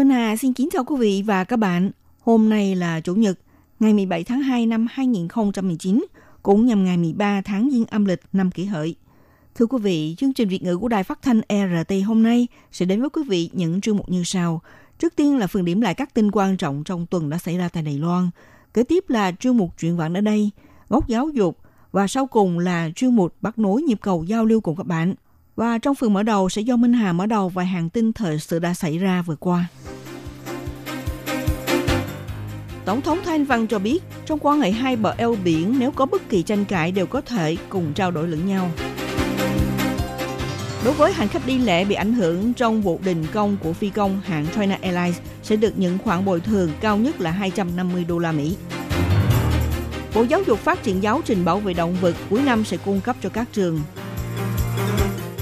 Minh Hà xin kính chào quý vị và các bạn. Hôm nay là Chủ nhật, ngày 17 tháng 2 năm 2019, cũng nhằm ngày 13 tháng Giêng âm lịch năm kỷ hợi. Thưa quý vị, chương trình Việt ngữ của Đài Phát thanh RT hôm nay sẽ đến với quý vị những chương mục như sau. Trước tiên là phần điểm lại các tin quan trọng trong tuần đã xảy ra tại Đài Loan. Kế tiếp là chương mục chuyện vạn ở đây, góc giáo dục và sau cùng là chuyên mục bắt nối nhịp cầu giao lưu cùng các bạn. Và trong phần mở đầu sẽ do Minh Hà mở đầu vài hàng tin thời sự đã xảy ra vừa qua. Tổng thống Thanh Văn cho biết, trong quan hệ hai bờ eo biển nếu có bất kỳ tranh cãi đều có thể cùng trao đổi lẫn nhau. Đối với hành khách đi lễ bị ảnh hưởng trong vụ đình công của phi công hãng China Airlines sẽ được những khoản bồi thường cao nhất là 250 đô la Mỹ. Bộ Giáo dục phát triển giáo trình bảo vệ động vật cuối năm sẽ cung cấp cho các trường.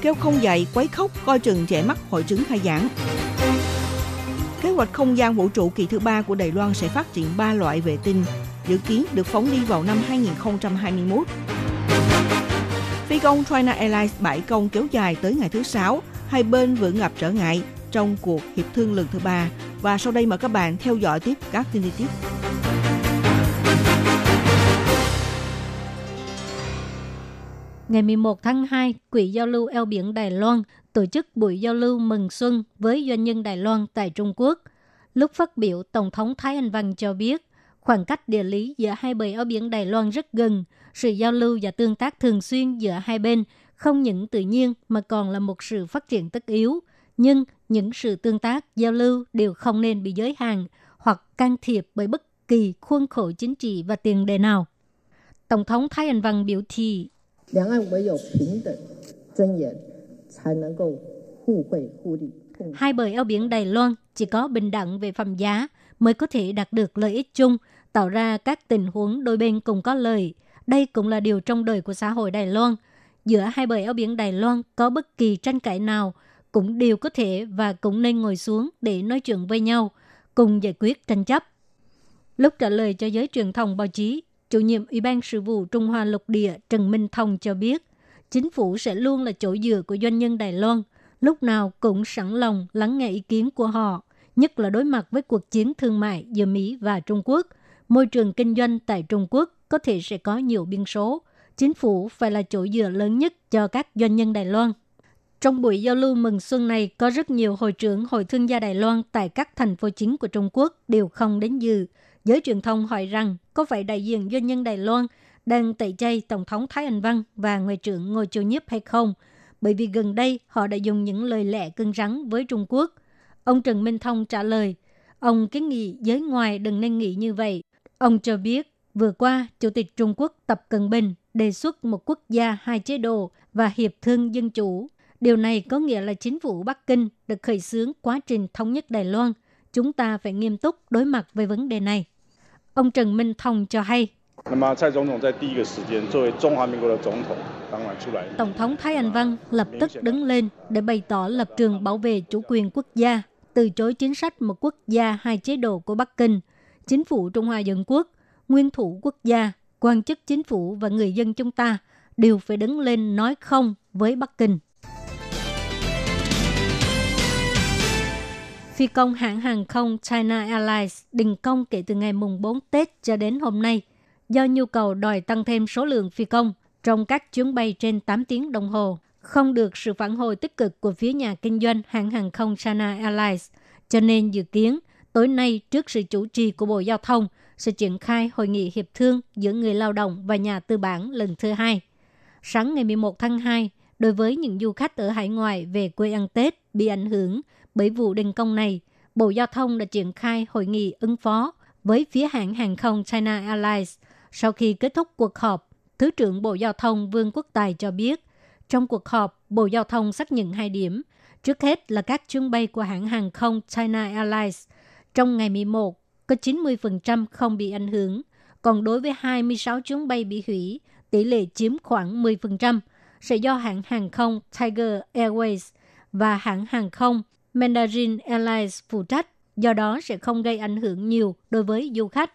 Kêu không dạy, quấy khóc, coi chừng trẻ mắc hội chứng khai giảng. Kế hoạch không gian vũ trụ kỳ thứ ba của Đài Loan sẽ phát triển 3 loại vệ tinh, dự kiến được phóng đi vào năm 2021. Phi công China Airlines bãi công kéo dài tới ngày thứ Sáu, hai bên vẫn gặp trở ngại trong cuộc hiệp thương lần thứ ba. Và sau đây mời các bạn theo dõi tiếp các tin tiếp. Ngày 11 tháng 2, Quỹ giao lưu eo biển Đài Loan tổ chức buổi giao lưu mừng xuân với doanh nhân Đài Loan tại Trung Quốc. Lúc phát biểu, Tổng thống Thái Anh Văn cho biết, khoảng cách địa lý giữa hai bờ eo biển Đài Loan rất gần, sự giao lưu và tương tác thường xuyên giữa hai bên không những tự nhiên mà còn là một sự phát triển tất yếu. Nhưng những sự tương tác, giao lưu đều không nên bị giới hạn hoặc can thiệp bởi bất kỳ khuôn khổ chính trị và tiền đề nào. Tổng thống Thái Anh Văn biểu thị 两岸唯有平等、尊严，才能够互惠互利。 hai bờ eo biển Đài Loan chỉ có bình đẳng về phẩm giá mới có thể đạt được lợi ích chung, tạo ra các tình huống đôi bên cùng có lợi. Đây cũng là điều trong đời của xã hội Đài Loan. Giữa hai bờ eo biển Đài Loan có bất kỳ tranh cãi nào cũng đều có thể và cũng nên ngồi xuống để nói chuyện với nhau, cùng giải quyết tranh chấp. Lúc trả lời cho giới truyền thông báo chí, chủ nhiệm Ủy ban sự vụ Trung Hoa lục địa Trần Minh Thông cho biết, chính phủ sẽ luôn là chỗ dựa của doanh nhân Đài Loan, lúc nào cũng sẵn lòng lắng nghe ý kiến của họ, nhất là đối mặt với cuộc chiến thương mại giữa Mỹ và Trung Quốc. Môi trường kinh doanh tại Trung Quốc có thể sẽ có nhiều biên số. Chính phủ phải là chỗ dựa lớn nhất cho các doanh nhân Đài Loan. Trong buổi giao lưu mừng xuân này, có rất nhiều hội trưởng hội thương gia Đài Loan tại các thành phố chính của Trung Quốc đều không đến dự. Giới truyền thông hỏi rằng có phải đại diện doanh nhân Đài Loan đang tẩy chay Tổng thống Thái Anh Văn và Ngoại trưởng Ngô Châu Nhiếp hay không? Bởi vì gần đây họ đã dùng những lời lẽ cứng rắn với Trung Quốc. Ông Trần Minh Thông trả lời, ông kiến nghị giới ngoài đừng nên nghĩ như vậy. Ông cho biết, vừa qua, Chủ tịch Trung Quốc Tập Cận Bình đề xuất một quốc gia hai chế độ và hiệp thương dân chủ. Điều này có nghĩa là chính phủ Bắc Kinh được khởi xướng quá trình thống nhất Đài Loan. Chúng ta phải nghiêm túc đối mặt với vấn đề này. Ông Trần Minh Thông cho hay. Tổng thống Thái Anh Văn lập tức đứng lên để bày tỏ lập trường bảo vệ chủ quyền quốc gia, từ chối chính sách một quốc gia hai chế độ của Bắc Kinh, chính phủ Trung Hoa Dân Quốc, nguyên thủ quốc gia, quan chức chính phủ và người dân chúng ta đều phải đứng lên nói không với Bắc Kinh. Phi công hãng hàng không China Airlines đình công kể từ ngày mùng 4 Tết cho đến hôm nay do nhu cầu đòi tăng thêm số lượng phi công trong các chuyến bay trên 8 tiếng đồng hồ, không được sự phản hồi tích cực của phía nhà kinh doanh hãng hàng không China Airlines. Cho nên dự kiến, tối nay trước sự chủ trì của Bộ Giao thông sẽ triển khai hội nghị hiệp thương giữa người lao động và nhà tư bản lần thứ hai. Sáng ngày 11 tháng 2, đối với những du khách ở hải ngoại về quê ăn Tết bị ảnh hưởng bởi vụ đình công này, Bộ Giao thông đã triển khai hội nghị ứng phó với phía hãng hàng không China Airlines. Sau khi kết thúc cuộc họp, Thứ trưởng Bộ Giao thông Vương Quốc Tài cho biết, trong cuộc họp, Bộ Giao thông xác nhận hai điểm. Trước hết là các chuyến bay của hãng hàng không China Airlines. Trong ngày 11, có 90% không bị ảnh hưởng. Còn đối với 26 chuyến bay bị hủy, tỷ lệ chiếm khoảng 10%, sẽ do hãng hàng không Tiger Airways và hãng hàng không Mandarin Airlines phụ trách, do đó sẽ không gây ảnh hưởng nhiều đối với du khách.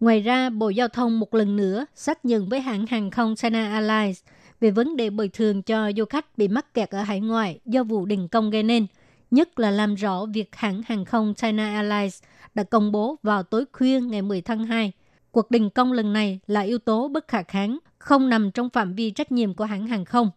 Ngoài ra, Bộ Giao thông một lần nữa xác nhận với hãng hàng không China Airlines về vấn đề bồi thường cho du khách bị mắc kẹt ở hải ngoại do vụ đình công gây nên, nhất là làm rõ việc hãng hàng không China Airlines đã công bố vào tối khuya ngày 10 tháng 2. Cuộc đình công lần này là yếu tố bất khả kháng, không nằm trong phạm vi trách nhiệm của hãng hàng không.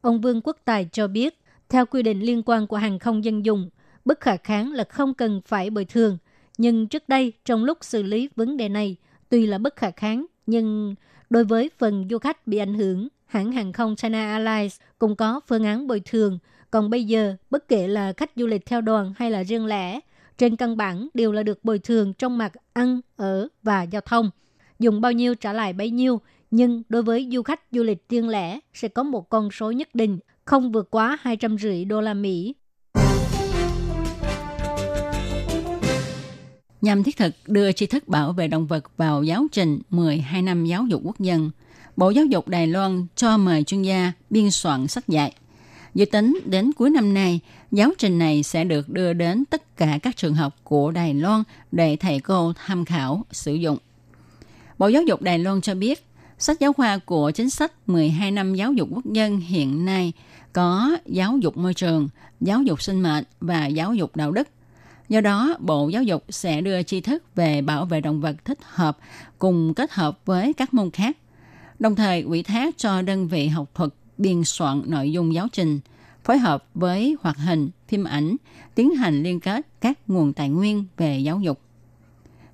Ông Vương Quốc Tài cho biết, theo quy định liên quan của hàng không dân dụng, bất khả kháng là không cần phải bồi thường. Nhưng trước đây, trong lúc xử lý vấn đề này, tuy là bất khả kháng, nhưng đối với phần du khách bị ảnh hưởng, hãng hàng không China Airlines cũng có phương án bồi thường. Còn bây giờ, bất kể là khách du lịch theo đoàn hay là riêng lẻ, trên căn bản đều là được bồi thường trong mặt ăn, ở và giao thông. Dùng bao nhiêu trả lại bấy nhiêu, nhưng đối với du khách du lịch riêng lẻ sẽ có một con số nhất định, không vượt quá 250 đô la Mỹ. Nhằm thiết thực đưa tri thức bảo vệ động vật vào giáo trình 12 năm giáo dục quốc dân, Bộ Giáo dục Đài Loan cho mời chuyên gia biên soạn sách dạy. Dự tính đến cuối năm nay, giáo trình này sẽ được đưa đến tất cả các trường học của Đài Loan để thầy cô tham khảo sử dụng. Bộ Giáo dục Đài Loan cho biết, sách giáo khoa của chính sách 12 năm giáo dục quốc dân hiện nay có giáo dục môi trường, giáo dục sinh mệnh và giáo dục đạo đức. Do đó, Bộ Giáo dục sẽ đưa tri thức về bảo vệ động vật thích hợp cùng kết hợp với các môn khác. Đồng thời, ủy thác cho đơn vị học thuật biên soạn nội dung giáo trình, phối hợp với hoạt hình, phim ảnh, tiến hành liên kết các nguồn tài nguyên về giáo dục.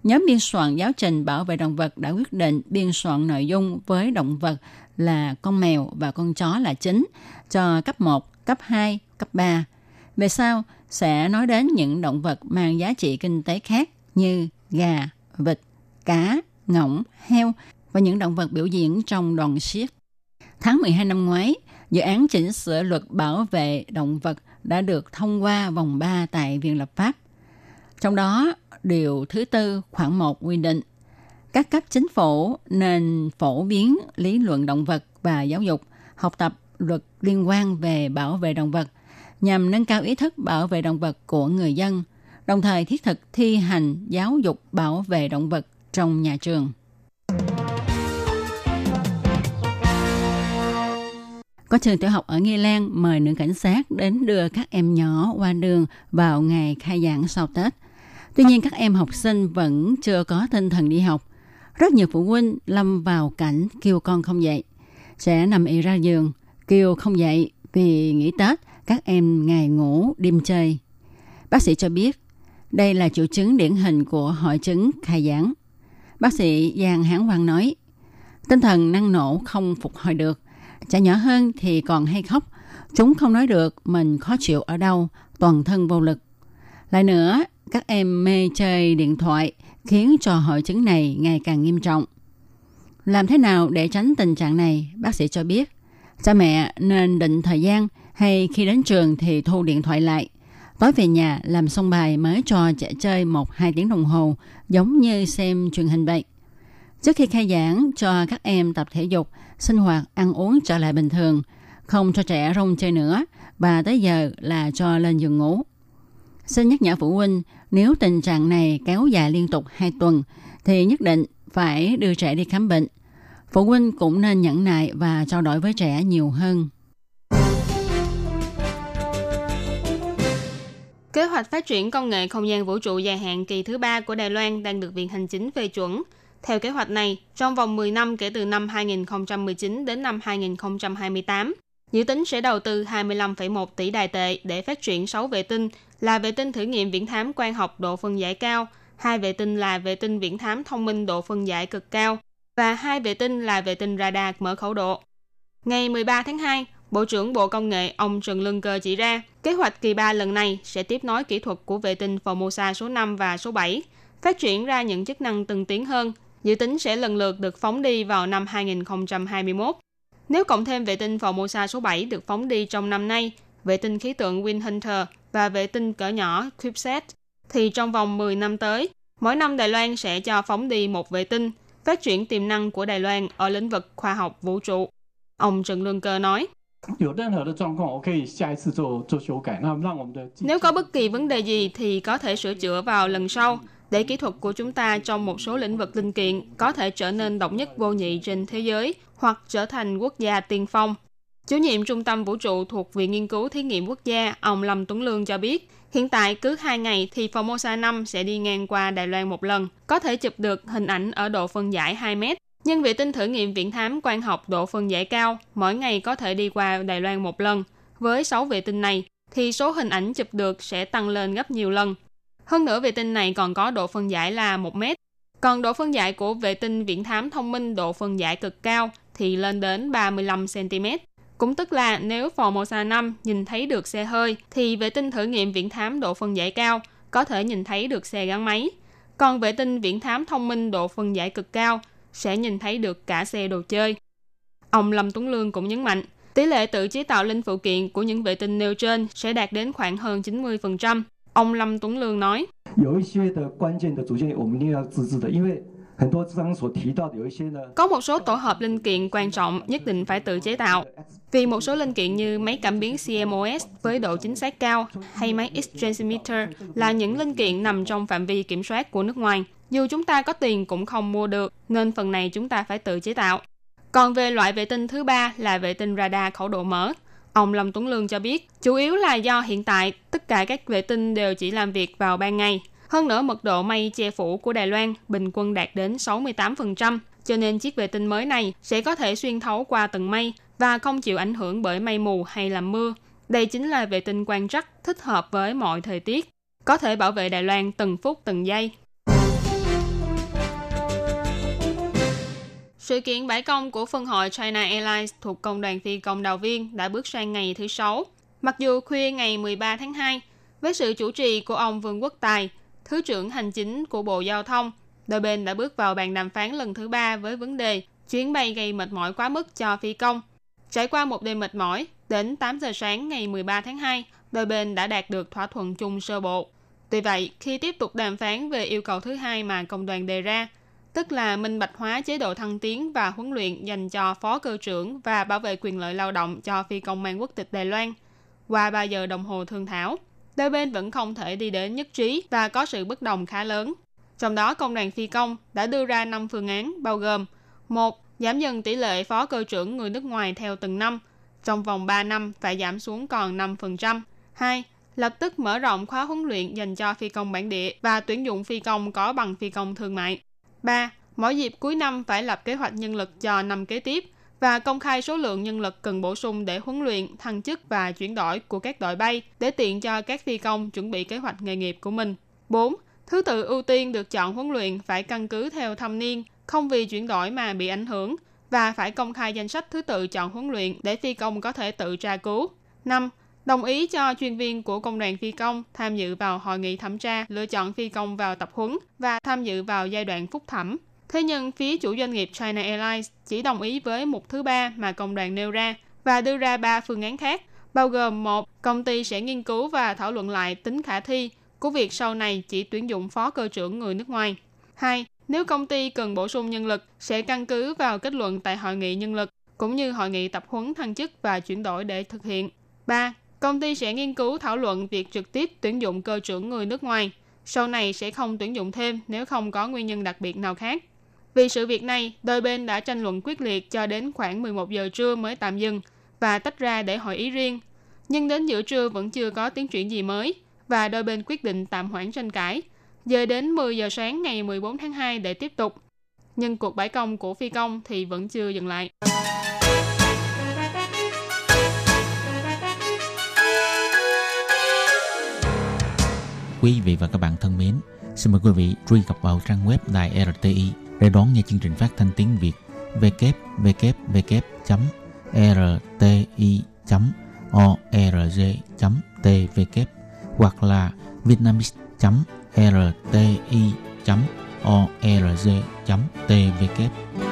Nhóm biên soạn giáo trình bảo vệ động vật đã quyết định biên soạn nội dung với động vật là con mèo và con chó là chính cho cấp 1, cấp 2, cấp 3. Về sau sẽ nói đến những động vật mang giá trị kinh tế khác như gà, vịt, cá, ngỗng, heo và những động vật biểu diễn trong đoàn siết. Tháng 12 năm ngoái, dự án chỉnh sửa luật bảo vệ động vật đã được thông qua vòng 3 tại Viện Lập pháp. Trong đó, điều thứ tư khoảng 1 quy định các cấp chính phủ nên phổ biến lý luận động vật và giáo dục, học tập luật liên quan về bảo vệ động vật nhằm nâng cao ý thức bảo vệ động vật của người dân, đồng thời thiết thực thi hành giáo dục bảo vệ động vật trong nhà trường. Có trường tiểu học ở Nghi Lan mời nữ cảnh sát đến đưa các em nhỏ qua đường vào ngày khai giảng sau Tết. Tuy nhiên các em học sinh vẫn chưa có tinh thần đi học. Rất nhiều phụ huynh lâm vào cảnh kêu con không dậy. Sẽ nằm ị ra giường, kêu không dậy vì nghỉ Tết các em ngày ngủ đêm chơi. Bác sĩ cho biết đây là triệu chứng điển hình của hội chứng khai giảng. Bác sĩ Giang Hán Hoàng nói, tinh thần năng nổ không phục hồi được. Trẻ nhỏ hơn thì còn hay khóc. Chúng không nói được mình khó chịu ở đâu, toàn thân vô lực. Lại nữa, các em mê chơi điện thoại khiến cho hội chứng này ngày càng nghiêm trọng. Làm thế nào để tránh tình trạng này? Bác sĩ cho biết, cha mẹ nên định thời gian hay khi đến trường thì thu điện thoại lại. Tối về nhà làm xong bài mới cho trẻ chơi 1-2 tiếng đồng hồ, giống như xem truyền hình vậy. Trước khi khai giảng, cho các em tập thể dục, sinh hoạt, ăn uống trở lại bình thường, không cho trẻ rong chơi nữa, và tới giờ là cho lên giường ngủ. Xin nhắc nhở phụ huynh, nếu tình trạng này kéo dài liên tục 2 tuần, thì nhất định phải đưa trẻ đi khám bệnh. Phụ huynh cũng nên nhẫn nại và trao đổi với trẻ nhiều hơn. Kế hoạch phát triển công nghệ không gian vũ trụ dài hạn kỳ thứ ba của Đài Loan đang được Viện Hành Chính phê chuẩn. Theo kế hoạch này, trong vòng 10 năm kể từ năm 2019 đến năm 2028, dự tính sẽ đầu tư 25,1 tỷ đài tệ để phát triển 6 vệ tinh là vệ tinh thử nghiệm viễn thám quan học độ phân giải cao, hai vệ tinh là vệ tinh viễn thám thông minh độ phân giải cực cao và hai vệ tinh là vệ tinh radar mở khẩu độ. Ngày 13 tháng 2, Bộ trưởng Bộ Công nghệ ông Trần Lương Cơ chỉ ra, kế hoạch kỳ 3 lần này sẽ tiếp nối kỹ thuật của vệ tinh Formosa số 5 và số 7, phát triển ra những chức năng từng tiến hơn, dự tính sẽ lần lượt được phóng đi vào năm 2021. Nếu cộng thêm vệ tinh Formosa số 7 được phóng đi trong năm nay vệ tinh khí tượng Winhunter và vệ tinh cỡ nhỏ CubeSat, thì trong vòng 10 năm tới, mỗi năm Đài Loan sẽ cho phóng đi một vệ tinh, phát triển tiềm năng của Đài Loan ở lĩnh vực khoa học vũ trụ. Ông Trần Lương Cơ nói. Nếu có bất kỳ vấn đề gì thì có thể sửa chữa vào lần sau để kỹ thuật của chúng ta trong một số lĩnh vực linh kiện có thể trở nên độc nhất vô nhị trên thế giới hoặc trở thành quốc gia tiên phong. Chủ nhiệm Trung tâm Vũ trụ thuộc Viện Nghiên cứu Thí nghiệm Quốc gia, ông Lâm Tuấn Lương cho biết, hiện tại cứ 2 ngày thì Formosa 5 sẽ đi ngang qua Đài Loan một lần, có thể chụp được hình ảnh ở độ phân giải 2 mét. Nhưng vệ tinh thử nghiệm viễn thám quan học độ phân giải cao mỗi ngày có thể đi qua Đài Loan một lần. Với 6 vệ tinh này, thì số hình ảnh chụp được sẽ tăng lên gấp nhiều lần. Hơn nữa vệ tinh này còn có độ phân giải là 1 mét. Còn độ phân giải của vệ tinh viễn thám thông minh độ phân giải cực cao thì lên đến 35 cm. Cũng tức là nếu Formosa 5 nhìn thấy được xe hơi thì vệ tinh thử nghiệm viễn thám độ phân giải cao có thể nhìn thấy được xe gắn máy. Còn vệ tinh viễn thám thông minh độ phân giải cực cao sẽ nhìn thấy được cả xe đồ chơi. Ông Lâm Tuấn Lương cũng nhấn mạnh, tỷ lệ tự chế tạo linh phụ kiện của những vệ tinh nêu trên sẽ đạt đến khoảng hơn 90%. Ông Lâm Tuấn Lương nói, có một số tổ hợp linh kiện quan trọng nhất định phải tự chế tạo. Vì một số linh kiện như máy cảm biến CMOS với độ chính xác cao hay máy X-transmitter là những linh kiện nằm trong phạm vi kiểm soát của nước ngoài. Dù chúng ta có tiền cũng không mua được, nên phần này chúng ta phải tự chế tạo. Còn về loại vệ tinh thứ ba là vệ tinh radar khẩu độ mở. Ông Lâm Tuấn Lương cho biết, chủ yếu là do hiện tại tất cả các vệ tinh đều chỉ làm việc vào ban ngày. Hơn nữa, mật độ mây che phủ của Đài Loan bình quân đạt đến 68%, cho nên chiếc vệ tinh mới này sẽ có thể xuyên thấu qua tầng mây và không chịu ảnh hưởng bởi mây mù hay làm mưa. Đây chính là vệ tinh quan trắc thích hợp với mọi thời tiết, có thể bảo vệ Đài Loan từng phút từng giây. Sự kiện bãi công của phân hội China Airlines thuộc Công đoàn Phi công Đào Viên đã bước sang ngày thứ Sáu. Mặc dù khuya ngày 13 tháng 2, với sự chủ trì của ông Vương Quốc Tài, Thứ trưởng Hành chính của Bộ Giao thông, đôi bên đã bước vào bàn đàm phán lần thứ ba với vấn đề chuyến bay gây mệt mỏi quá mức cho phi công. Trải qua một đêm mệt mỏi, đến 8 giờ sáng ngày 13 tháng 2, đôi bên đã đạt được thỏa thuận chung sơ bộ. Tuy vậy, khi tiếp tục đàm phán về yêu cầu thứ hai mà công đoàn đề ra, tức là minh bạch hóa chế độ thăng tiến và huấn luyện dành cho phó cơ trưởng và bảo vệ quyền lợi lao động cho phi công mang quốc tịch Đài Loan. Qua 3 giờ đồng hồ thương thảo, đôi bên vẫn không thể đi đến nhất trí và có sự bất đồng khá lớn. Trong đó, công đoàn phi công đã đưa ra 5 phương án bao gồm một Giảm dần tỷ lệ phó cơ trưởng người nước ngoài theo từng năm, trong vòng 3 năm phải giảm xuống còn 5%. 2. Lập tức mở rộng khóa huấn luyện dành cho phi công bản địa và tuyển dụng phi công có bằng phi công thương mại. 3. Mỗi dịp cuối năm phải lập kế hoạch nhân lực cho năm kế tiếp và công khai số lượng nhân lực cần bổ sung để huấn luyện, thăng chức và chuyển đổi của các đội bay để tiện cho các phi công chuẩn bị kế hoạch nghề nghiệp của mình. 4. Thứ tự ưu tiên được chọn huấn luyện phải căn cứ theo thâm niên, không vì chuyển đổi mà bị ảnh hưởng và phải công khai danh sách thứ tự chọn huấn luyện để phi công có thể tự tra cứu. 5. Đồng ý cho chuyên viên của công đoàn phi công tham dự vào hội nghị thẩm tra lựa chọn phi công vào tập huấn và tham dự vào giai đoạn phúc thẩm. Thế nhưng phía chủ doanh nghiệp China Airlines chỉ đồng ý với một thứ ba mà công đoàn nêu ra và đưa ra ba phương án khác, bao gồm một, công ty sẽ nghiên cứu và thảo luận lại tính khả thi của việc sau này chỉ tuyển dụng phó cơ trưởng người nước ngoài. Hai, nếu công ty cần bổ sung nhân lực, sẽ căn cứ vào kết luận tại hội nghị nhân lực, cũng như hội nghị tập huấn thăng chức và chuyển đổi để thực hiện. 3. Công ty sẽ nghiên cứu thảo luận việc trực tiếp tuyển dụng cơ trưởng người nước ngoài. Sau này sẽ không tuyển dụng thêm nếu không có nguyên nhân đặc biệt nào khác. Vì sự việc này, đôi bên đã tranh luận quyết liệt cho đến khoảng 11 giờ trưa mới tạm dừng và tách ra để hội ý riêng. Nhưng đến giữa trưa vẫn chưa có tiến triển gì mới và đôi bên quyết định tạm hoãn tranh cãi, giờ đến 10 giờ sáng ngày 14 tháng 2 để tiếp tục. Nhưng cuộc bãi công của phi công thì vẫn chưa dừng lại. Quý vị và các bạn thân mến, xin mời quý vị truy cập vào trang web Đài RTI để đón nghe chương trình phát thanh tiếng Việt www.rti.org.tvk hoặc là vietnamese.rti.org.tvk